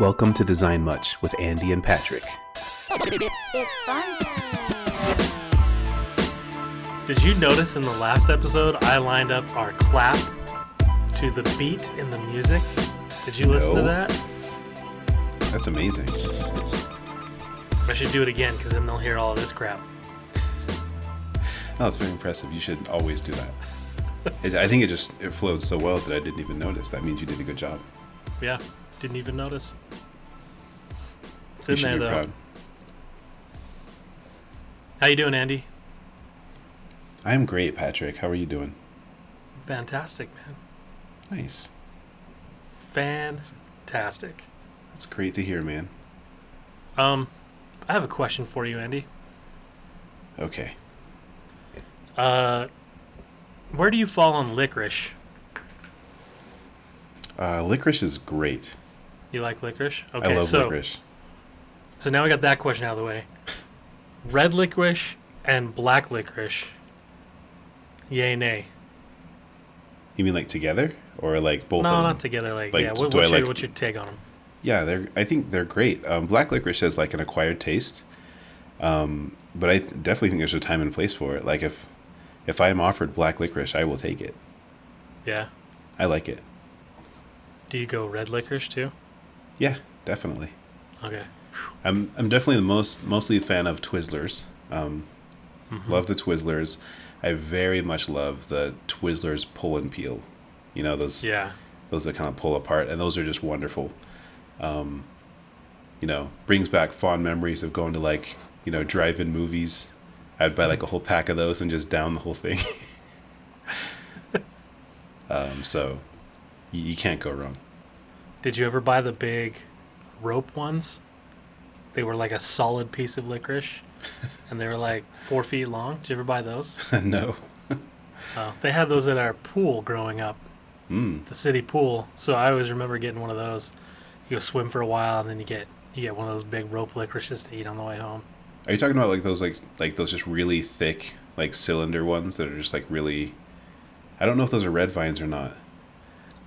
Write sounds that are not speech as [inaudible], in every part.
Welcome to Design Much with Andy and Patrick. It's fun time. Did you notice in the last episode I lined up our clap to the beat in the music? Did you listen to that? That's amazing. I should do it again because then they'll hear all of this crap. Oh, it's very impressive. You should always do that. It, I think it just it flowed so well that I didn't even notice. That means you did a good job. Yeah, didn't even notice. It's in there though. proud. How you doing, Andy? I'm great, Patrick. How are you doing? Fantastic, man. Nice. Fantastic. That's great to hear, man. Um, I have a question for you, Andy. Okay. Uh, where do you fall on licorice? Uh, licorice is great. You like licorice? Okay, I love so licorice. so now we got that question out of the way. Red licorice and black licorice. Yay, nay. You mean like together or like both? no, of them? not together. Like, Like, yeah. What, what's, your, like- what's your take on them? Yeah, they're. I think they're great. Um, black licorice has like an acquired taste, um, but I th- definitely think there's a time and place for it. Like if if I am offered black licorice, I will take it. Yeah. I like it. Do you go red licorice too? Yeah, definitely. Okay. I'm I'm definitely the most mostly a fan of Twizzlers. Um, Love the Twizzlers. I very much love the Twizzlers pull and peel. You know those Yeah. those that kind of pull apart, and those are just wonderful. Um, you know, brings back fond memories of going to like you know drive-in movies. I'd buy like a whole pack of those and just down the whole thing. [laughs] um, so you, you can't go wrong. Did you ever buy the big rope ones? They were like a solid piece of licorice, and they were like four feet long. Did you ever buy those? [laughs] no. Oh, they had those at our pool growing up, Mm. the city pool. So I always remember getting one of those. You go swim for a while, and then you get you get one of those big rope licorices to eat on the way home. Are you talking about like those like like those just really thick like cylinder ones that are just like really? I don't know if those are red vines or not.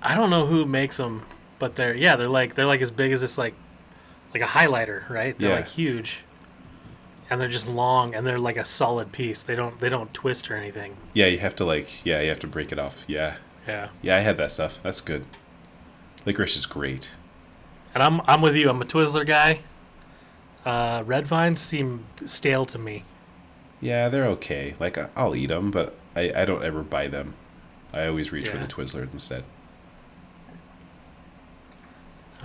I don't know who makes them, but they're yeah, they're like they're like as big as this like like a highlighter, right? They're Yeah. like huge. And they're just long and they're like a solid piece. They don't they don't twist or anything. Yeah, you have to like yeah you have to break it off. Yeah, Yeah. yeah, I had that stuff. That's good. Licorice is great. And I'm I'm with you. I'm a Twizzler guy. Uh, red vines seem stale to me. Yeah, they're okay. Like I'll eat them, but I, I don't ever buy them. I always reach for the Twizzlers instead.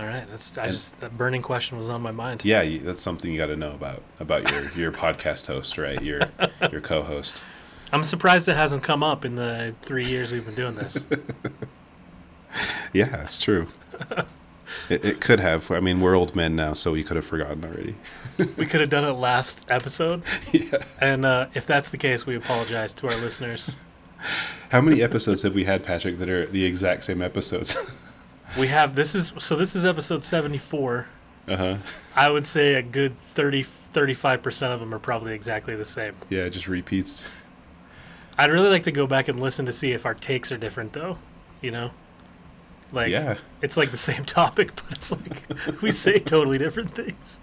All right, that's I And- just that burning question was on my mind. Yeah, you, that's something you got to know about about your your podcast host, right? Your [laughs] your co-host. I'm surprised it hasn't come up in the three years we've been doing this. [laughs] Yeah, it's true. [laughs] It, it could have. I mean, we're old men now, so we could have forgotten already. we could have done it last episode, yeah. and uh, if that's the case, we apologize to our listeners. How many episodes have we had, Patrick, that are the exact same episodes? We have this is so this is episode 74. uh huh. I would say a good 30 35% of them are probably exactly the same. Yeah, it just repeats. I'd really like to go back and listen to see if our takes are different though, you know? Like Yeah. it's like the same [laughs] topic, but it's like we say totally different things.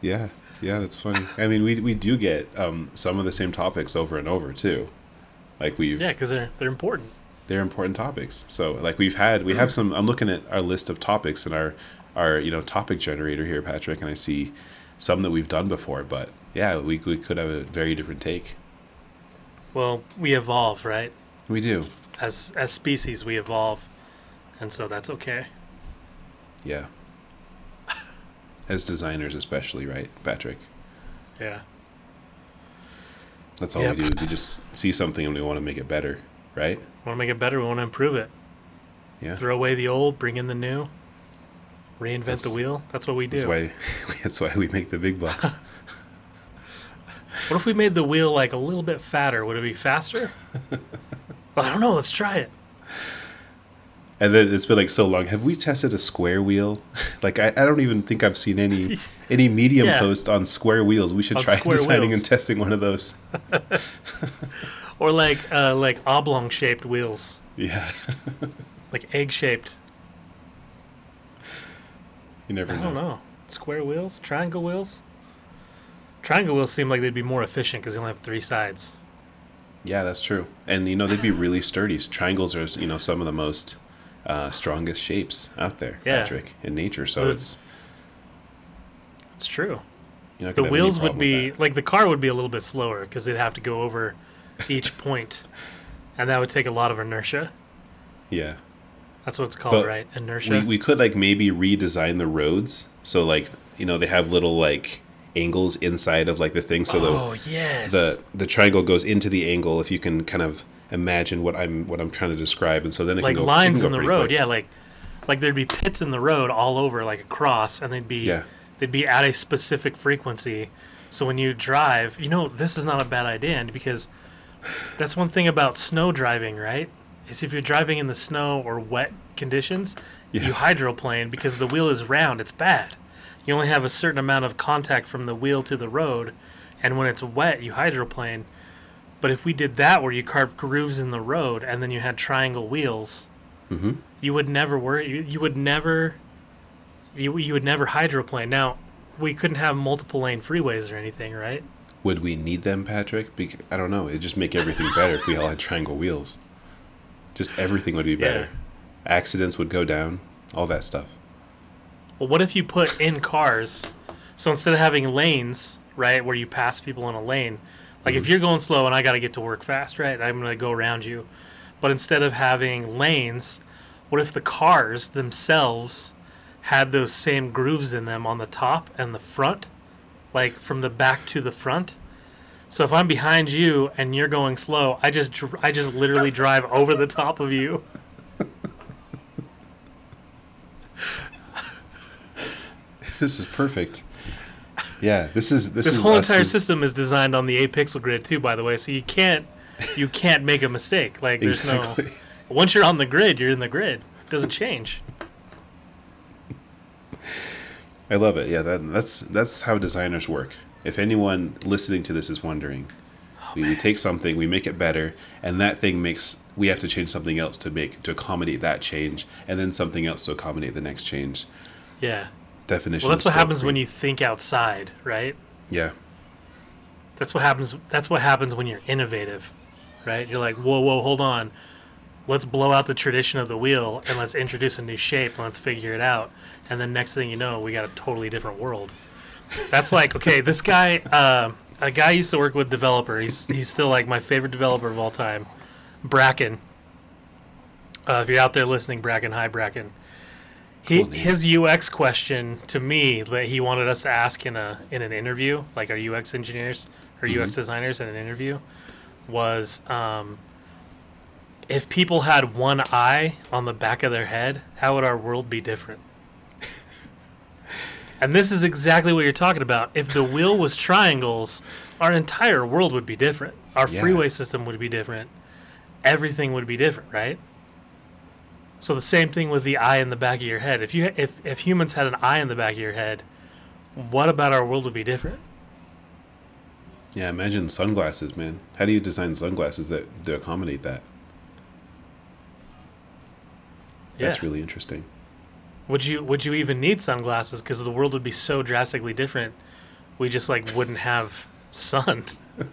Yeah. Yeah, that's funny. I mean, we we do get um, some of the same topics over and over too. Like we've Yeah, cuz they're they're important. They're important topics. So like we've had we have some. I'm looking at our list of topics in our our you know topic generator here, Patrick, and I see some that we've done before. But yeah, we we could have a very different take. Well, we evolve, right? We do. As as species we evolve. And so that's okay. Yeah. [laughs] As designers, especially, right, Patrick? Yeah. That's all Yep. we do. We just see something and we want to make it better, right? We Want to make it better, we want to improve it. Yeah. Throw away the old, bring in the new. Reinvent That's- the wheel. That's what we do. That's why. [laughs] That's why we make the big bucks. [laughs] What if we made the wheel like a little bit fatter? Would it be faster? [laughs] well, I don't know. Let's try it. And then it's been like so long. Have we tested a square wheel? like I, I don't even think I've seen any any medium Yeah. post on square wheels. We should On try designing wheels. and testing one of those. Or like uh, like oblong shaped wheels, Yeah. [laughs] like egg shaped. You never I know. don't know. Square wheels, triangle wheels. Triangle wheels seem like they'd be more efficient because they only have three sides. Yeah, that's true. And you know they'd be really sturdy. Triangles are you know some of the most uh, strongest shapes out there, Yeah. Patrick, in nature. So But- it's It's true. The gonna have any wheels would be like the car would be a little bit slower because they'd have to go over each point, and that would take a lot of inertia. yeah. That's what it's called, But right? Inertia. We we could like maybe redesign the roads so like you know they have little like angles inside of like the thing so the oh yes. the the triangle goes into the angle if you can kind of imagine what I'm what I'm trying to describe and so then it like can go, lines can go in the road. quick. Yeah, like like there'd be pits in the road all over, like across, and they'd be Yeah. they'd be at a specific frequency. So when you drive, you know this is not a bad idea and because that's one thing about snow driving, right? Is if you're driving in the snow or wet conditions, Yeah. you hydroplane because the wheel is round. It's bad. You only have a certain amount of contact from the wheel to the road, and when it's wet, you hydroplane. But if we did that, where you carved grooves in the road and then you had triangle wheels, Mhm. you would never worry. You, you would never. You, you would never hydroplane. Now, we couldn't have multiple lane freeways or anything, right? Would we need them, Patrick? I don't know. It'd just make everything better if we all had triangle wheels. Just everything would be better. Accidents would go down. All that stuff. Well, what if you put in cars? So instead of having lanes, right, where you pass people in a lane, like if mm-hmm. you're going slow and I got to get to work fast, right, I'm going to go around you. But instead of having lanes, what if the cars themselves had those same grooves in them on the top and the front, like from the back to the front? So if I'm behind you and you're going slow, I just dr- I just literally drive over the top of you. This is perfect. Yeah, this is this, this is whole entire des- system is designed on the 8 pixel grid too by the way so you can't you can't make a mistake like there's Exactly. no once you're on the grid you're in the grid it doesn't change I love it. Yeah, that, that's that's how designers work. If anyone listening to this is wondering, oh, we, we take something, we make it better, and that thing makes we have to change something else to make to accommodate that change, and then something else to accommodate the next change. yeah Definition. well that's what happens when you think outside right Yeah, that's what happens that's what happens when you're innovative right you're like whoa whoa hold on let's blow out the tradition of the wheel and let's introduce a new shape and let's figure it out. And then next thing you know we got a totally different world. That's like okay this guy uh, a guy I used to work with developer he's he's still like my favorite developer of all time bracken. Uh, if you're out there listening bracken hi bracken. He, Cool his UX question to me that he wanted us to ask in a in an interview, like our UX engineers or UX designers in an interview, was um, if people had one eye on the back of their head, how would our world be different? [laughs] and this is exactly what you're talking about. If the wheel was triangles, our entire world would be different. Our Yeah. freeway system would be different. Everything would be different, right? So the same thing with the eye in the back of your head. If you if if humans had an eye in the back of your head, what about our world would be different? yeah. Imagine sunglasses, man. How do you design sunglasses that that accommodate that? That's Yeah. really interesting. Would you would you even need sunglasses because the world would be so drastically different? We just like wouldn't have sun. [laughs]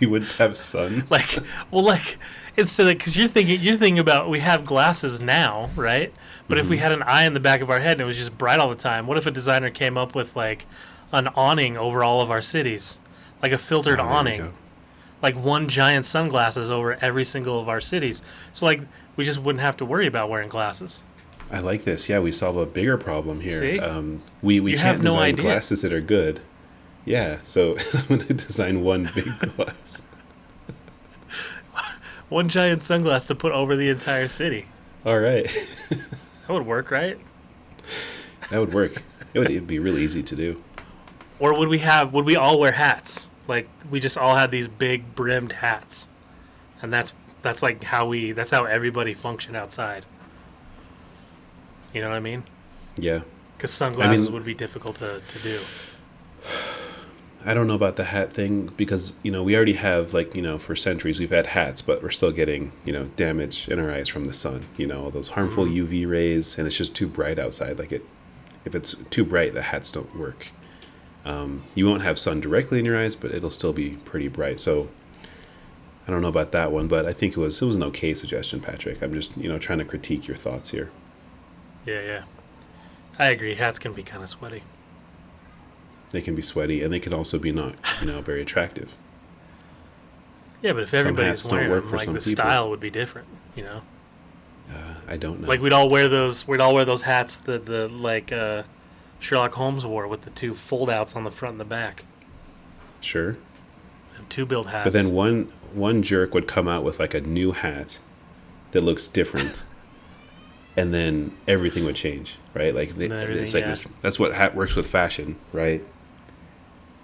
We wouldn't have sun. [laughs] like well like instead of because you're thinking you're thinking about we have glasses now right but if we mm-hmm. had an eye in the back of our head and it was just bright all the time what if a designer came up with like an awning over all of our cities like a filtered Oh, awning like one giant sunglasses over every single of our cities so like we just wouldn't have to worry about wearing glasses I like this. Yeah, we solve a bigger problem here. Um, we we You can't no design idea. glasses that are good. Yeah, so [laughs] I'm gonna design one big [laughs] glass. [laughs] one giant sunglass to put over the entire city All right, that would work right that would work. It would it'd be really easy to do. or would we have would we all wear hats like we just all had these big brimmed hats and that's that's like how we that's how everybody function outside you know what i mean Yeah, because sunglasses mean- would be difficult to, to do I don't know about the hat thing because you know we already have like you know for centuries we've had hats, but we're still getting you know damage in our eyes from the sun. You know all those harmful Mm-hmm. UV rays, and it's just too bright outside. Like it, If it's too bright, the hats don't work. Um, you won't have sun directly in your eyes, but it'll still be pretty bright. So I don't know about that one, but I think it was it was an okay suggestion, Patrick. I'm just you know trying to critique your thoughts here. Yeah, yeah. I agree. Hats can be kind of sweaty. They can be sweaty, and they can also be not you know very attractive. Yeah, but if everybody's wearing them, for like the people. style would be different, you know. Uh, I don't know. Like we'd all wear those. We'd all wear those hats that the like uh, Sherlock Holmes wore with the two fold outs on the front and the back. sure. Two build hats. But then one one jerk would come out with like a new hat that looks different, [laughs] and then everything would change, right? Like they, And then everything, it's like yeah. this. That's what hat works with fashion, right?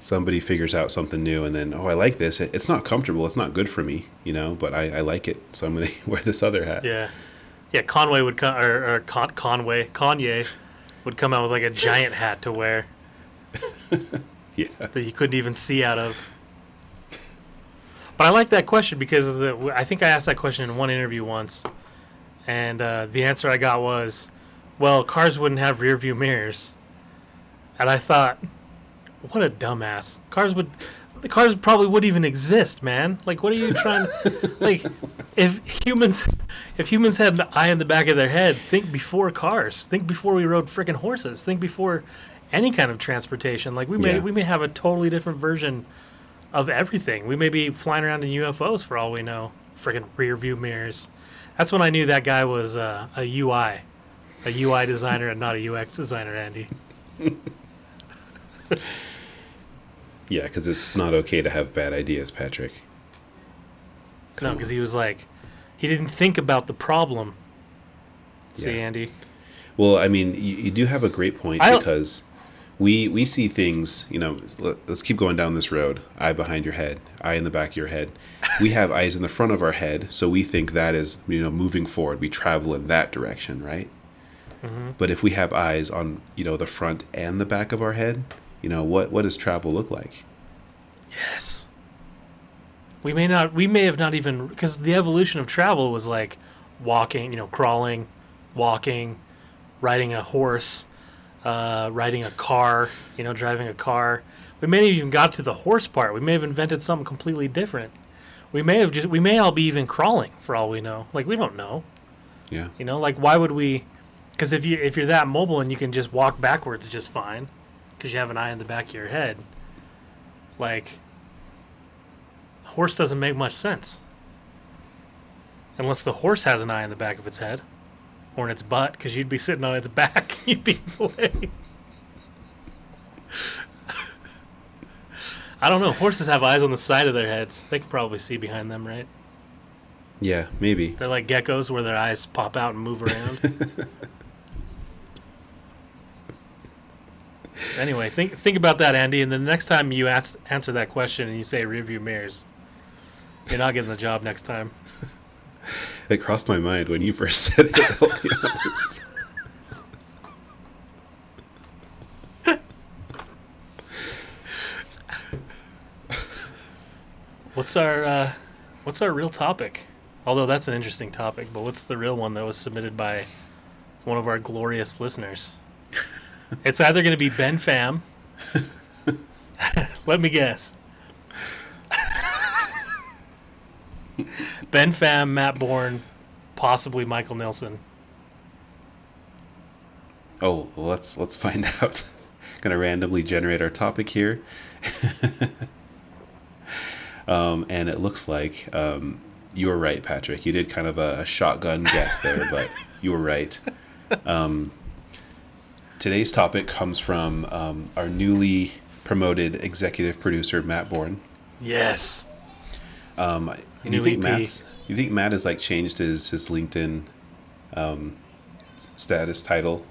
Somebody figures out something new, and then oh, I like this. It, it's not comfortable. It's not good for me, you know, but I, I like it, so I'm gonna [laughs] wear this other hat. Yeah, yeah. Conway would come, or, or Con- Conway, Kanye would come out with like a giant hat to wear [laughs] Yeah. that you couldn't even see out of. But I like that question because the, I think I asked that question in one interview once, and uh, the answer I got was, "Well, cars wouldn't have rear view mirrors," and I thought, "What a dumbass! Cars would, the cars probably wouldn't even exist, man. Like, what are you trying? to... [laughs] like, if humans, if humans had an eye in the back of their head, think before cars. Think before we rode freaking horses. Think before." Any kind of transportation, like we may Yeah. we may have a totally different version of everything. We may be flying around in UFOs for all we know. Freaking rear view mirrors. That's when I knew that guy was uh, a UI, a UI designer and not a UX designer, Andy. [laughs] Yeah, because it's not okay to have bad ideas, Patrick. No, because he was like, he didn't think about the problem. See, Yeah. Andy. Well, I mean, you, you do have a great point I because we we see things. You know, let, let's keep going down this road. Eye behind your head, eye in the back of your head. We have [laughs] eyes in the front of our head, so we think that is you know moving forward. We travel in that direction, right? Mm-hmm. But if we have eyes on you know the front and the back of our head, you know what what does travel look like? Yes. We may not. We may have not even because the evolution of travel was like walking, you know, crawling, walking, riding a horse, uh, riding a car, you know, driving a car. We may have even got to the horse part. We may have invented something completely different. We may have just. We may all be even crawling for all we know. Like we don't know. Yeah, You know, like why would we? Because if you if you're that mobile and you can just walk backwards just fine, because you have an eye in the back of your head, like horse doesn't make much sense. Unless the horse has an eye in the back of its head, or in its butt, because you'd be sitting on its back, [laughs] you'd be in the way. I don't know. Horses have eyes on the side of their heads. They can probably see behind them, right? yeah, maybe. They're like geckos where their eyes pop out and move around. [laughs] anyway, think think about that, Andy, and then the next time you ask, answer that question and you say rearview mirrors, you're not getting the job next time. It crossed my mind when you first [laughs] said it. I'll be honest. What's our uh, what's our real topic? Although that's an interesting topic, but what's the real one that was submitted by one of our glorious listeners? It's either going to be Ben Pham. [laughs] Let me guess. [laughs] ben Pham, Matt Bourne, possibly Michael Nelson. Oh, let's let's find [laughs] out. Gonna randomly generate our topic here, [laughs] um, and it looks like um, you were right, Patrick. You did kind of a, shotgun guess there, but you were right. Um, today's topic comes from um, our newly promoted executive producer Matt Bourne. Yes. Um, and you think. Matt's you think Matt has like changed his his LinkedIn um, status title?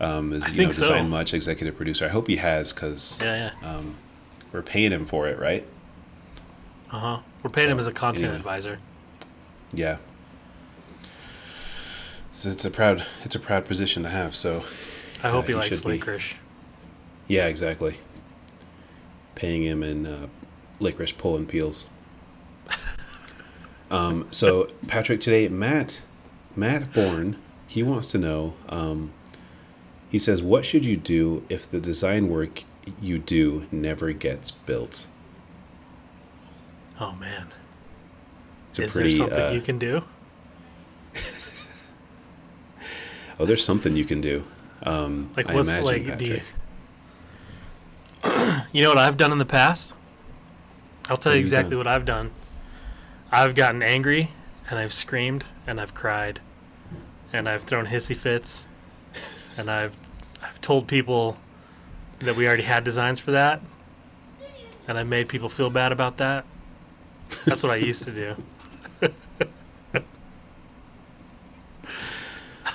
Um, is I you know so. design much executive producer. I hope he has because Yeah, yeah. um, we're paying him for it, right? Uh huh. We're paying him as a content anyway. advisor. Yeah. So it's a proud it's a proud position to have. So I hope Uh, he he likes should be. yeah, exactly. Paying him in uh, licorice pulling peels. Um, so Patrick, today Matt, Matt Bourne, he wants to know, um, He says, "What should you do if the design work you do never gets built?" Oh man, It's is pretty. there something uh, you can do? [laughs] oh, there's something you can do. Um, Like I what's imagine, like do you, Patrick. [clears throat] you know what I've done in the past? I'll tell What you you exactly done? what I've done. I've gotten angry and I've screamed and I've cried and I've thrown hissy fits and I've I've told people that we already had designs for that and I made people feel bad about that. That's what I used to do. [laughs]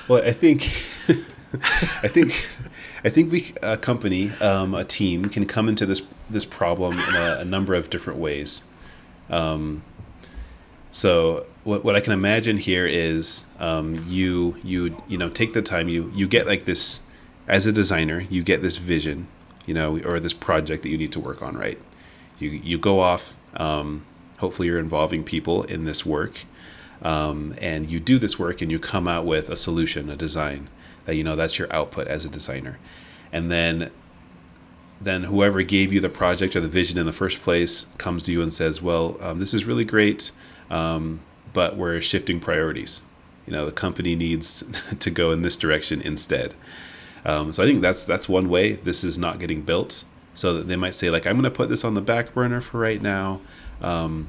Well, I think, [laughs] I think, I think we a company, um, a team can come into this this problem in a, a number of different ways. Um, so what, what I can imagine here is um, you you you know take the time you you get like this as a designer you get this vision you know or this project that you need to work on right? You you go off um, hopefully you're involving people in this work um, and you do this work and you come out with a solution a design that you know that's your output as a designer. And then then whoever gave you the project or the vision in the first place comes to you and says well um, this is really great um, but we're shifting priorities. You know the company needs [laughs] to go in this direction instead. Um, so i think that's that's one way this is not getting built so that they might say like i'm going to put this on the back burner for right now um,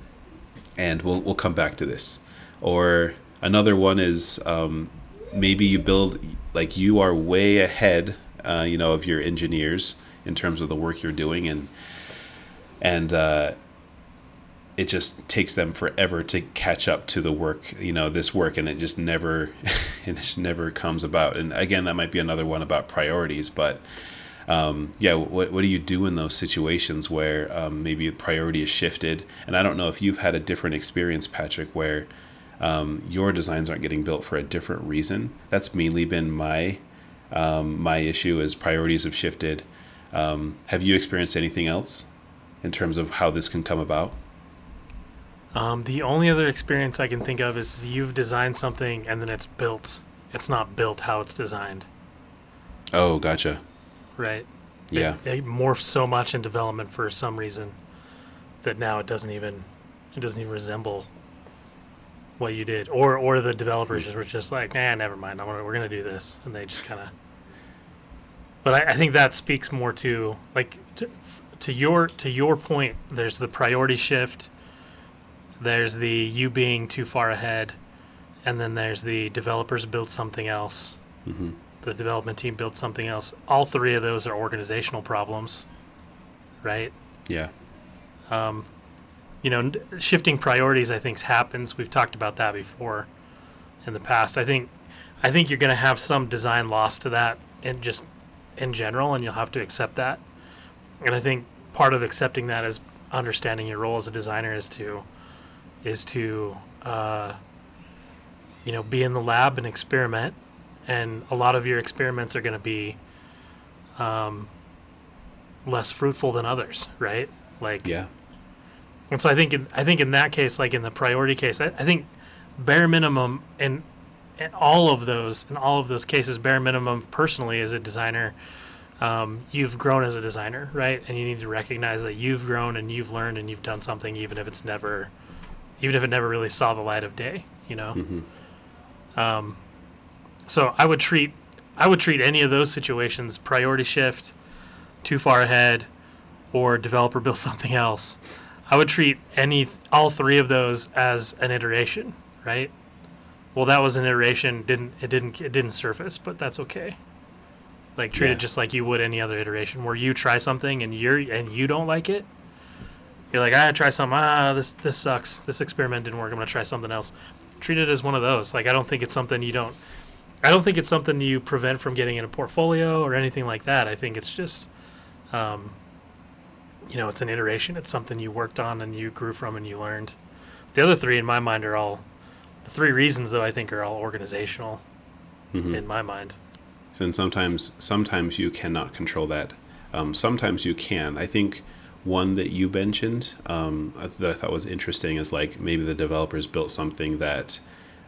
and we'll, we'll come back to this. Or another one is um, maybe you build like you are way ahead uh, you know of your engineers in terms of the work you're doing and and uh, it just takes them forever to catch up to the work you know this work and it just never [laughs] it just never comes about. And again that might be another one about priorities but um, yeah what, what do you do in those situations where um, maybe a priority is shifted? And i don't know if you've had a different experience patrick where um, your designs aren't getting built for a different reason. That's mainly been my um, my issue is priorities have shifted. Um, have you experienced anything else in terms of how this can come about Um, the only other experience I can think of is you've designed something and then it's built. It's not built how it's designed, oh gotcha right? yeah It, it morphed so much in development for some reason that now it doesn't even it doesn't even resemble what you did, or or the developers just were just like, nah, never mind. I'm gonna, we're gonna do this, and they just kind of. But I, I think that speaks more to like to, to your to your point. There's the priority shift. There's the you being too far ahead, and then there's the developers build something else. hmm The development team built something else. All three of those are organizational problems, right? yeah Um, you know, shifting priorities, I think, happens. We've talked about that before in the past. I think, I think you're going to have some design loss to that, in just in general, and you'll have to accept that. And I think part of accepting that is understanding your role as a designer is to, is to, uh, you know, be in the lab and experiment. And a lot of your experiments are going to be um, less fruitful than others, right? Like, yeah and so I think in, I think in that case, like in the priority case, I, I think bare minimum in, in all of those in all of those cases, bare minimum personally as a designer, um, you've grown as a designer, right? And you need to recognize that you've grown and you've learned and you've done something, even if it's never, even if it never really saw the light of day, you know. hmm Um, so I would treat I would treat any of those situations priority shift, too far ahead, or developer [laughs] build something else. I would treat any all three of those as an iteration, right? Well, that was an iteration. Didn't it didn't it didn't surface, but that's okay. Like treat Yeah. it just like you would any other iteration, where you try something and you're and you don't like it. You're like, I try something. Ah, this this sucks. This experiment didn't work. I'm gonna try something else. Treat it as one of those. Like I don't think it's something you don't. I don't think it's something you prevent from getting in a portfolio or anything like that. I think it's just, um, you know, it's an iteration. It's something you worked on and you grew from and you learned. The other three, in my mind, are all the three reasons, though. I think are all organizational hmm in my mind. and sometimes sometimes you cannot control that um, sometimes you can i think one that you mentioned um, that i thought was interesting is like maybe the developers built something that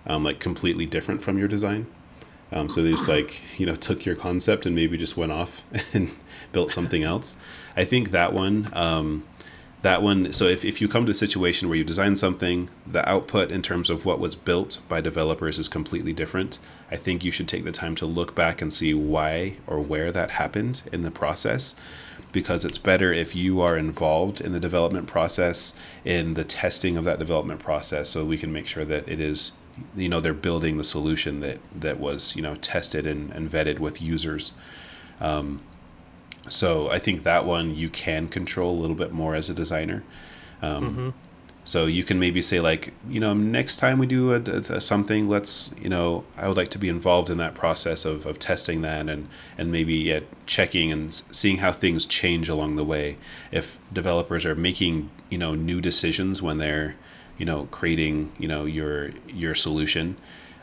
um, like completely different from your design Um, so they just like you know took your concept and maybe just went off [laughs] and built something else. I think that one. Um, that one so if, if you come to a situation where you design something the output in terms of what was built by developers is completely different i think you should take the time to look back and see why or where that happened in the process because it's better if you are involved in the development process in the testing of that development process so we can make sure that it is you know they're building the solution that that was you know tested and, and vetted with users um, so I think that one you can control a little bit more as a designer. Um, Mm-hmm. So you can maybe say like, you know, next time we do a, a- something, let's, you know, I would like to be involved in that process of, of testing that and and maybe yeah, checking and seeing how things change along the way. If developers are making, you know, new decisions when they're, you know, creating, you know, your your solution,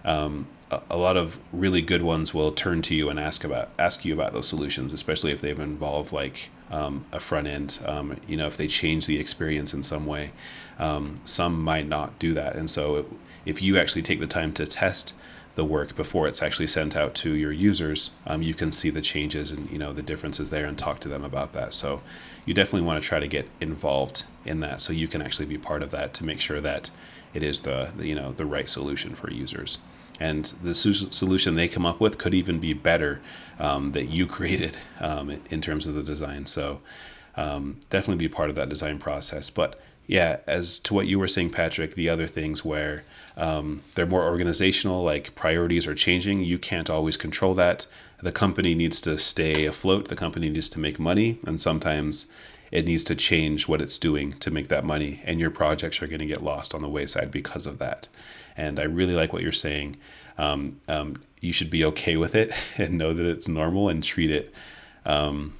um, a, a lot of really good ones will turn to you and ask about ask you about those solutions, especially if they've involved like um, a front end. Um, you know, if they change the experience in some way, um, some might not do that. And so, it, if you actually take the time to test the work before it's actually sent out to your users, um, you can see the changes and you know the differences there and talk to them about that. So, you definitely want to try to get involved in that so you can actually be part of that to make sure that it is the, the you know the right solution for users and the solution they come up with could even be better um, that you created um, in terms of the design. So um, definitely be part of that design process. But yeah, as to what you were saying, Patrick, the other things where um, they're more organizational, like priorities are changing, you can't always control that. The company needs to stay afloat. The company needs to make money, and sometimes it needs to change what it's doing to make that money and your projects are going to get lost on the wayside because of that and i really like what you're saying um, um, you should be okay with it [laughs] and know that it's normal and treat it um,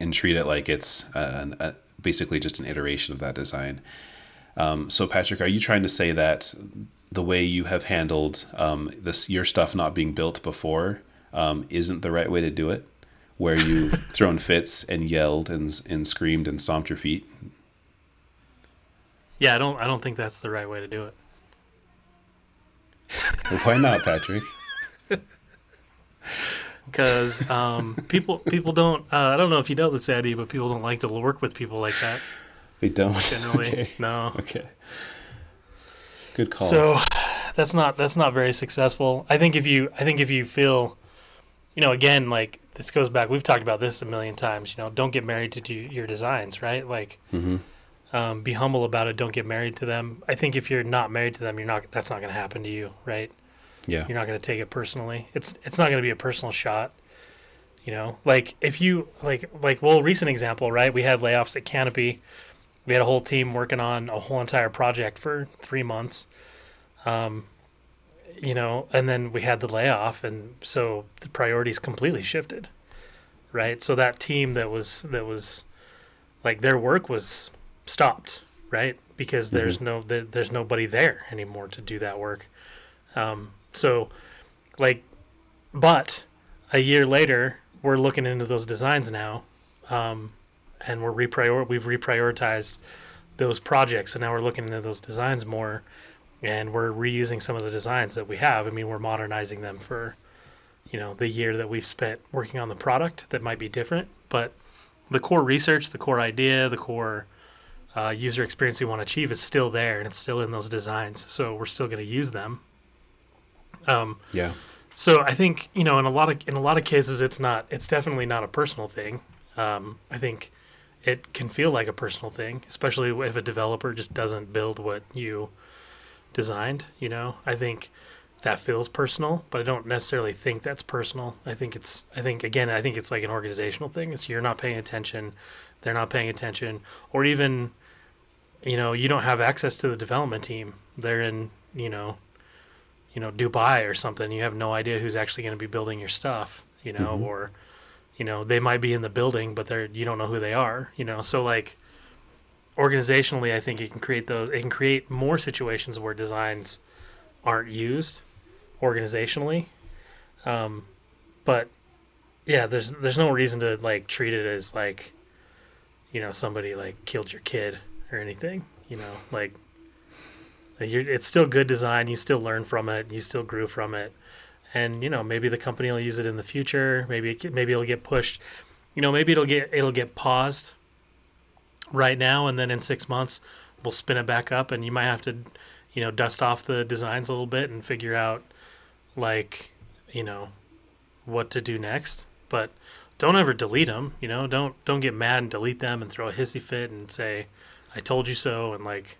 and treat it like it's a, a, basically just an iteration of that design um, so patrick are you trying to say that the way you have handled um, this your stuff not being built before um, isn't the right way to do it where you've [laughs] thrown fits and yelled and and screamed and stomped your feet. Yeah, I don't I don't think that's the right way to do it. Why not, Patrick? Because um, people people don't uh, I don't know if you know this Eddie, but people don't like to work with people like that They don't. generally. [laughs] Okay. No. Okay. Good call. So that's not that's not very successful. I think if you I think if you feel, you know, again like this goes back. We've talked about this a million times. You know, don't get married to do your designs, right? Like, Mhm. Um, be humble about it. Don't get married to them. I think if you're not married to them, you're not. That's not going to happen to you, right? yeah. You're not going to take it personally. It's it's not going to be a personal shot. You know, like if you like like well, recent example, right? We had layoffs at Canopy. We had a whole team working on a whole entire project for three months. Um, you know, and then we had the layoff, and so the priorities completely shifted, right? So that team that was that was like their work was stopped, right? Because there's no there, there's nobody there anymore to do that work. Um, so, like, but a year later, we're looking into those designs now, um, and we're reprior we've reprioritized those projects. So now we're looking into those designs more, and we're reusing some of the designs that we have. I mean, we're modernizing them for, you know, the year that we've spent working on the product that might be different, but the core research, the core idea, the core uh, user experience we want to achieve is still there, and it's still in those designs. So we're still going to use them. Um, Yeah. so I think you know in a lot of in a lot of cases it's not it's definitely not a personal thing. Um, I think it can feel like a personal thing, especially if a developer just doesn't build what you designed. You know, I think that feels personal, but I don't necessarily think that's personal. I think it's I think again I think it's like an organizational thing. It's you're not paying attention, they're not paying attention, or even you know you don't have access to the development team. They're in you know you know Dubai or something, you have no idea who's actually going to be building your stuff, you know, or you know they might be in the building, but they're you don't know who they are, you know. So like organizationally, I think it can create those. It can create more situations where designs aren't used organizationally, um, but yeah, there's there's no reason to like treat it as like you know somebody like killed your kid or anything, you know, like it's still good design. You still learn from it. You still grew from it, and you know maybe the company will use it in the future. Maybe it, maybe it'll get pushed. You know, maybe it'll get it'll get paused right now, and then in six months we'll spin it back up, and you might have to, you know, dust off the designs a little bit and figure out like you know what to do next. But don't ever delete them. You know, don't don't get mad and delete them and throw a hissy fit and say, "I told you so," and like,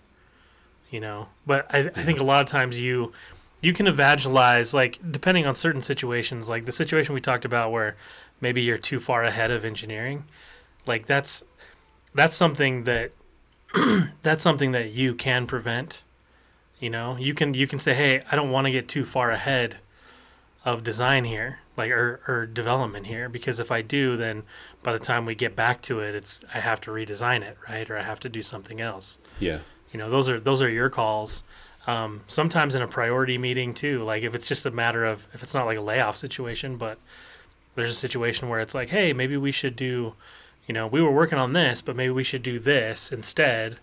you know. But I, I think a lot of times you you can evangelize like depending on certain situations, like the situation we talked about where maybe you're too far ahead of engineering. Like that's that's something that [clears throat] that's something that you can prevent. You know, you can you can say, "Hey, I don't want to get too far ahead of design here, like or, or development here, because if I do, then by the time we get back to it, it's I have to redesign it, right, or I have to do something else. Yeah. You know, those are those are your calls. Um, sometimes in a priority meeting too, like if it's just a matter of if it's not like a layoff situation, but there's a situation where it's like, hey, maybe we should do, you know, we were working on this, but maybe we should do this instead.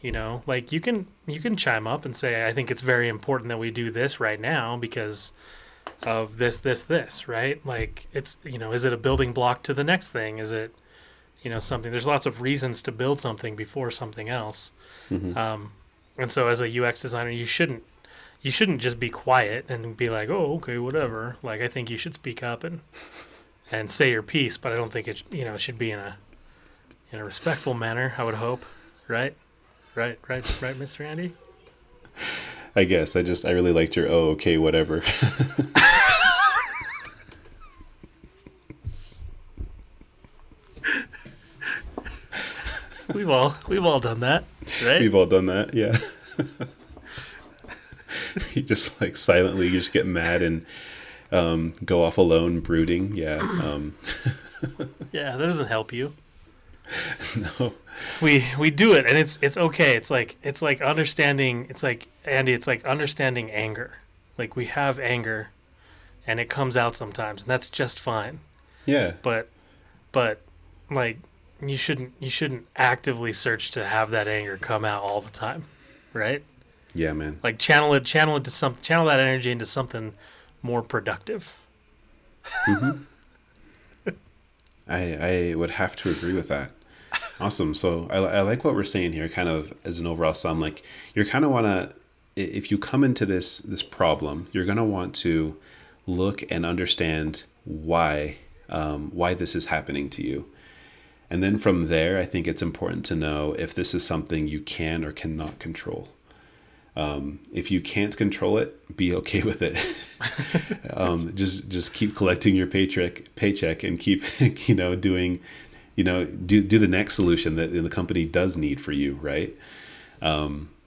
You know, like you can you can chime up and say, I think it's very important that we do this right now because of this, this, this, right? Like it's you know, is it a building block to the next thing? Is it you know something? There's lots of reasons to build something before something else. Um, and so as a UX designer, you shouldn't you shouldn't just be quiet and be like, "Oh, okay, whatever." Like I think you should speak up and and say your piece, but I don't think it you know should be in a in a respectful manner. I would hope, right? Right, right, right, Mr. Andy. I guess I just I really liked your oh okay whatever. [laughs] We've all we've all done that, right? We've all done that, yeah. [laughs] you just like silently you just get mad and um, go off alone brooding. Yeah. Um, [laughs] yeah, that doesn't help you. no. we we do it and it's it's okay it's like it's like understanding it's like andy it's like understanding anger like we have anger and it comes out sometimes and that's just fine Yeah. but but like you shouldn't you shouldn't actively search to have that anger come out all the time right Yeah, man. like channel it channel it to some channel that energy into something more productive Mhm. I, I would have to agree with that. Awesome. So I, I like what we're saying here, kind of as an overall sum. Like you're kind of want to, if you come into this this problem, you're gonna want to look and understand why um, why this is happening to you, and then from there, I think it's important to know if this is something you can or cannot control. Um, if you can't control it, be okay [laughs] with it. [laughs] um, just just keep collecting your paycheck paycheck and keep [laughs] you know doing you know do do the next solution that the company does need for you, right?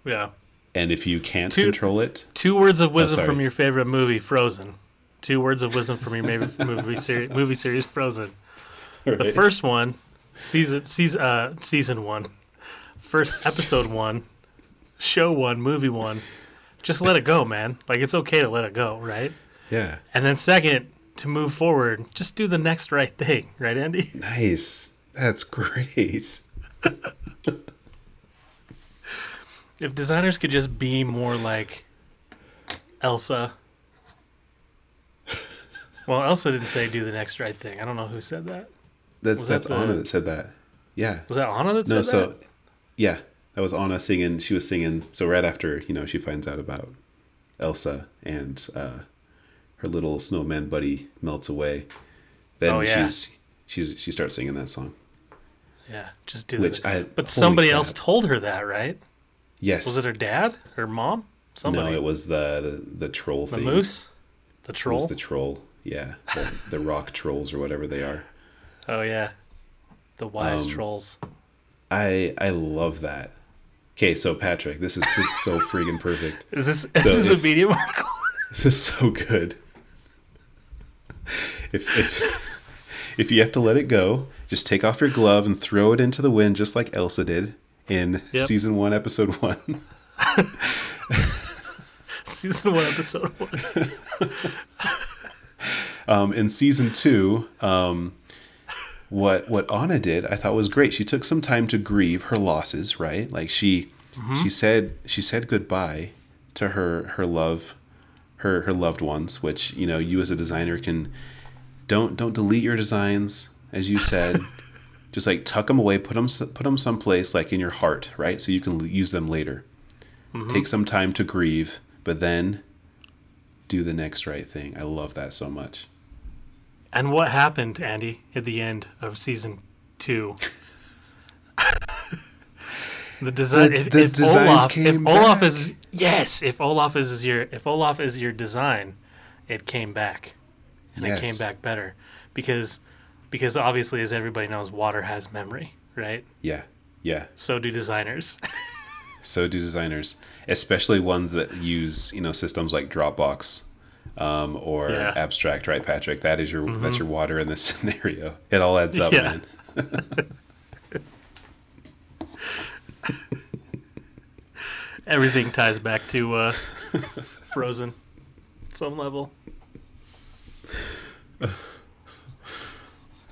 yeah And if you can't Two- control it, two words of wisdom sorry. from your favorite movie frozen two words of wisdom from your favorite [laughs] movie series movie series frozen The first one, season season uh, season one, first episode [laughs] one, show one, movie one. Just let it go, man. Like it's okay to let it go, right? yeah, And then second, to move forward, just do the next right thing, right, Andy? nice. That's [laughs] great. If designers could just be more like Elsa. Well, Elsa didn't say do the next right thing. I don't know who said that. That's Was that that's the- Anna that said that. Yeah. Was that Anna that said No, that? so yeah, that was Anna singing. She was singing. So right after you know she finds out about Elsa and uh, her little snowman buddy melts away, then Oh, yeah. she's she's she starts singing that song. yeah, just do Which I But somebody else told her that, right? Yes. Was it her dad? Her mom? Somebody. No, it was the the, the troll the thing. The moose? The It troll? was the troll. Yeah, the, the rock [laughs] trolls or whatever they are. Oh yeah. The wise Um, trolls. I I love that. Okay, so Patrick, this is this is so [laughs] freaking perfect. Is this so is this if- a medium article? [laughs] This is so good. If if if you have to let it go, just take off your glove and throw it into the wind, just like Elsa did in Yep. season one, episode one. [laughs] Season one, episode one. Um, in season two, um, what what Anna did, I thought was great. She took some time to grieve her losses, right? Like she she said she said goodbye to her her love her her loved ones, which you know you as a designer can don't don't delete your designs as you said. [laughs] Just like tuck them away, put them put them someplace like in your heart, right? So you can use them later. Mm-hmm. Take some time to grieve, but then do the next right thing. I love that so much. And what happened, Andy, at the end of season two? [laughs] the design. The- if, the if Olaf, if came Olaf back. is yes, if Olaf is your if Olaf is your design, it came back, and it came back better because because obviously, as everybody knows, water has memory, right? Yeah, yeah. So do designers. [laughs] So do designers, especially ones that use you know systems like Dropbox um, or Yeah. Mm-hmm. Abstract, right, Patrick? That is your that's your water in this [laughs] scenario. It all adds up, Yeah. man. [laughs] Everything ties back to uh, Frozen, some level. [sighs]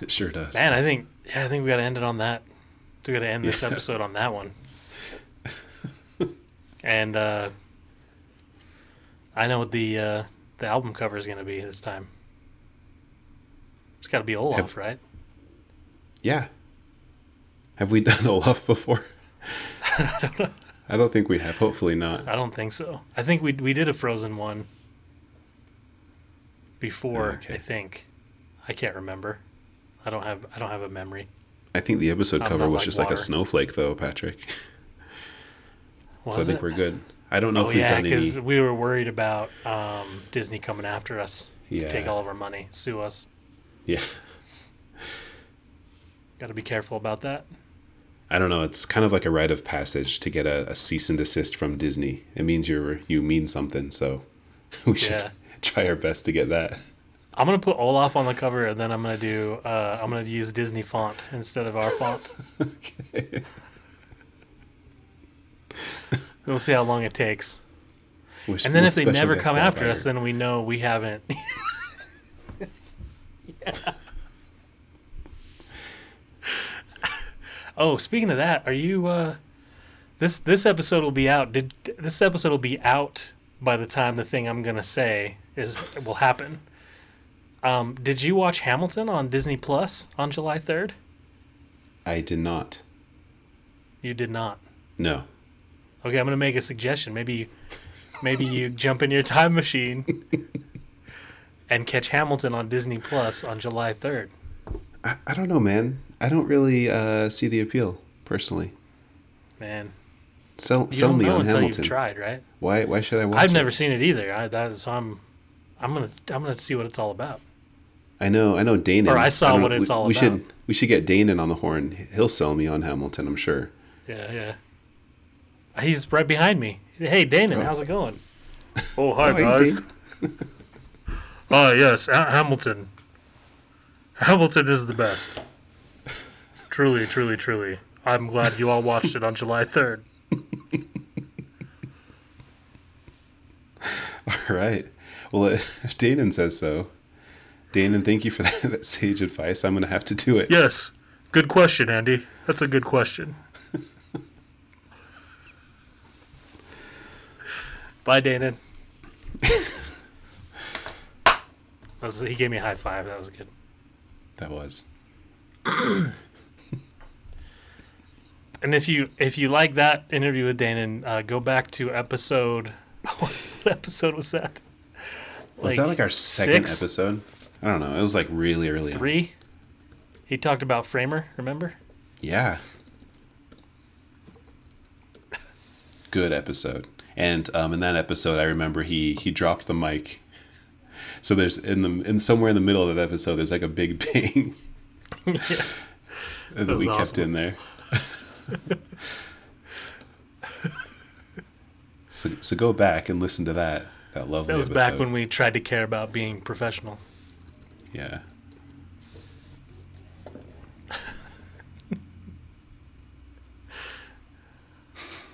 It sure does. Man, I think yeah, I think we got to end it on that. We got to end this Yeah. episode on that one. [laughs] and uh, I know what the uh, the album cover is going to be this time. It's got to be Olaf, Have- right? Yeah. Have we [laughs] done Olaf before? I don't know. I don't think we have. Hopefully not. I don't think so. I think we we did a Frozen one before. Okay. I think. I can't remember. I don't have I don't have a memory. I think the episode I'm cover was like just like a snowflake, though, Patrick. [laughs] So I think it? we're good. I don't know Oh if we've yeah, done because any. we were worried about um, Disney coming after us, Yeah. take all of our money, sue us. Yeah. [laughs] Got to be careful about that. I don't know. It's kind of like a rite of passage to get a, a cease and desist from Disney. It means you're you mean something. So [laughs] we should Yeah. try our best to get that. I'm gonna put Olaf on the cover, and then I'm gonna do uh, I'm gonna use Disney font instead of our font. [laughs] okay. We'll see how long it takes. And then if they never come after spotlighter. us, then we know we haven't. [laughs] Yeah. Oh, speaking of that, are you? Uh, this this episode will be out. Did this episode will be out by the time the thing I'm gonna say is will happen? Um, did you watch Hamilton on Disney Plus on July 3rd? I did not. You did not. No. Okay, I'm gonna make a suggestion. Maybe, you, maybe you [laughs] jump in your time machine and catch Hamilton on Disney Plus on July 3rd. I, I don't know, man. I don't really uh, see the appeal personally. Man, Sell you sell me on Hamilton. tried, right? Why why should I watch I've it? never seen it either. I, that, so I'm, I'm gonna, I'm gonna see what it's all about. I know I know Danon. Or I saw don't what know, it's we, all we about. should we should get Danon on the horn. He'll sell me on Hamilton, I'm sure. Yeah, yeah. He's right behind me. Hey, Damon, Oh. how's it going? Oh, hi, Oh, guys. Dane. Oh, [laughs] ah, yes, Ha- Hamilton. Hamilton is the best. truly, truly, truly. I'm glad you all watched it on July 3rd. [laughs] All right. Well, [laughs] if Danon says so, Danon, thank you for [laughs] that, that sage advice. I'm gonna have to do it. Yes. Good question, Andy. That's a good question. Bye, Danon. [laughs] That was, he gave me a high five. That was good. That was. [coughs] And if you if you like that interview with Danon, uh, go back to episode. What episode was that? Was that like our second six? episode? I don't know. It was like really early. on. Three. He talked about Framer. Remember? Yeah. Good episode. And um, in that episode, I remember he he dropped the mic. So there's in the in somewhere in the middle of that episode, there's like a big [laughs] bang yeah. that, was we kept in there. [laughs] so so go back and listen to that that lovely That was episode. back when we tried to care about being professional. yeah. [laughs]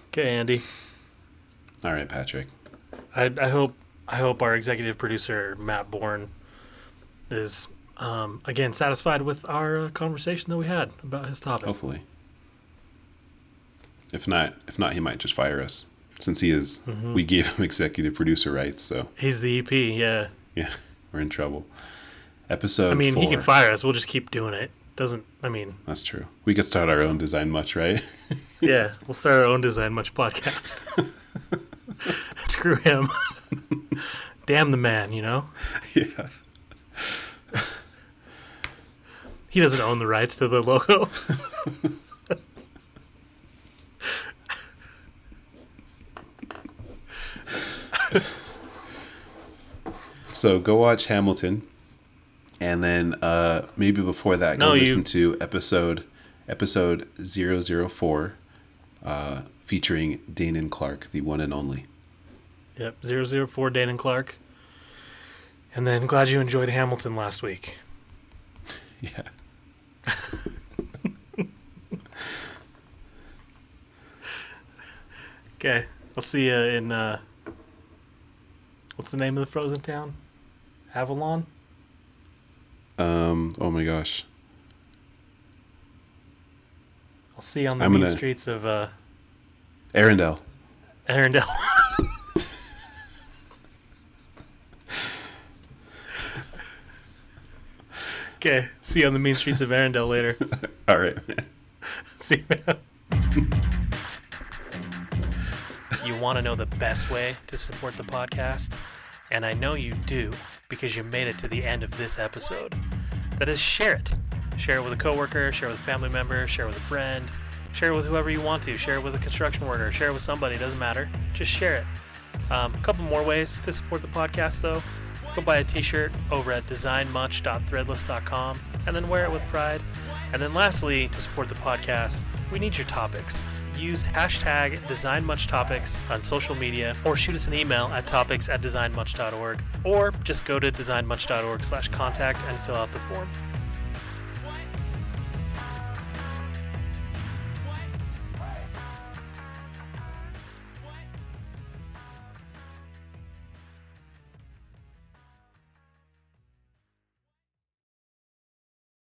Okay, Andy. All right, Patrick. I, I hope I hope our executive producer Matt Bourne is um, again satisfied with our uh, conversation that we had about his topic. Hopefully. If not, if not, he might just fire us. Since he is, Mm-hmm. we gave him [laughs] executive producer rights. So He's the EP. Yeah. yeah, [laughs] we're in trouble. Episode. I mean, he can fire us. We'll just keep doing it. Doesn't. I mean, That's true. We could start our own design much, right? [laughs] yeah. We'll start our own design much podcast. Screw him. Damn the man. You know. yeah. He doesn't own the rights to the logo. [laughs] So go watch Hamilton, and then uh, maybe before that, go No, you- listen to episode episode 004, uh, featuring Dane and Clark, the one and only. Yep. 004 Dan and Clark. And then glad you enjoyed Hamilton last week. [laughs] Yeah. [laughs] Okay. I'll see you in. Uh, what's the name of the frozen town? Avalon. Um. Oh my gosh. I'll see you on the gonna- streets of uh, Arendelle. Arendelle. [laughs] okay. See you on the mean streets of Arendelle later. [laughs] All right. Man. [laughs] See you, man. Want to know the best way to support the podcast? And I know you do because you made it to the end of this episode. That is share it. Share it with a coworker, share it with a family member, share it with a friend, share it with whoever you want to, share it with a construction worker, share it with somebody, doesn't matter. Just share it. Um, a couple more ways to support the podcast though. Go buy a t-shirt over at designmuch.threadless.com and then wear it with pride. And then lastly, to support the podcast, we need your topics. Use hashtag DesignMuchTopics on social media or shoot us an email at topics at designmuch.org or just go to designmuch.org slash contact and fill out the form.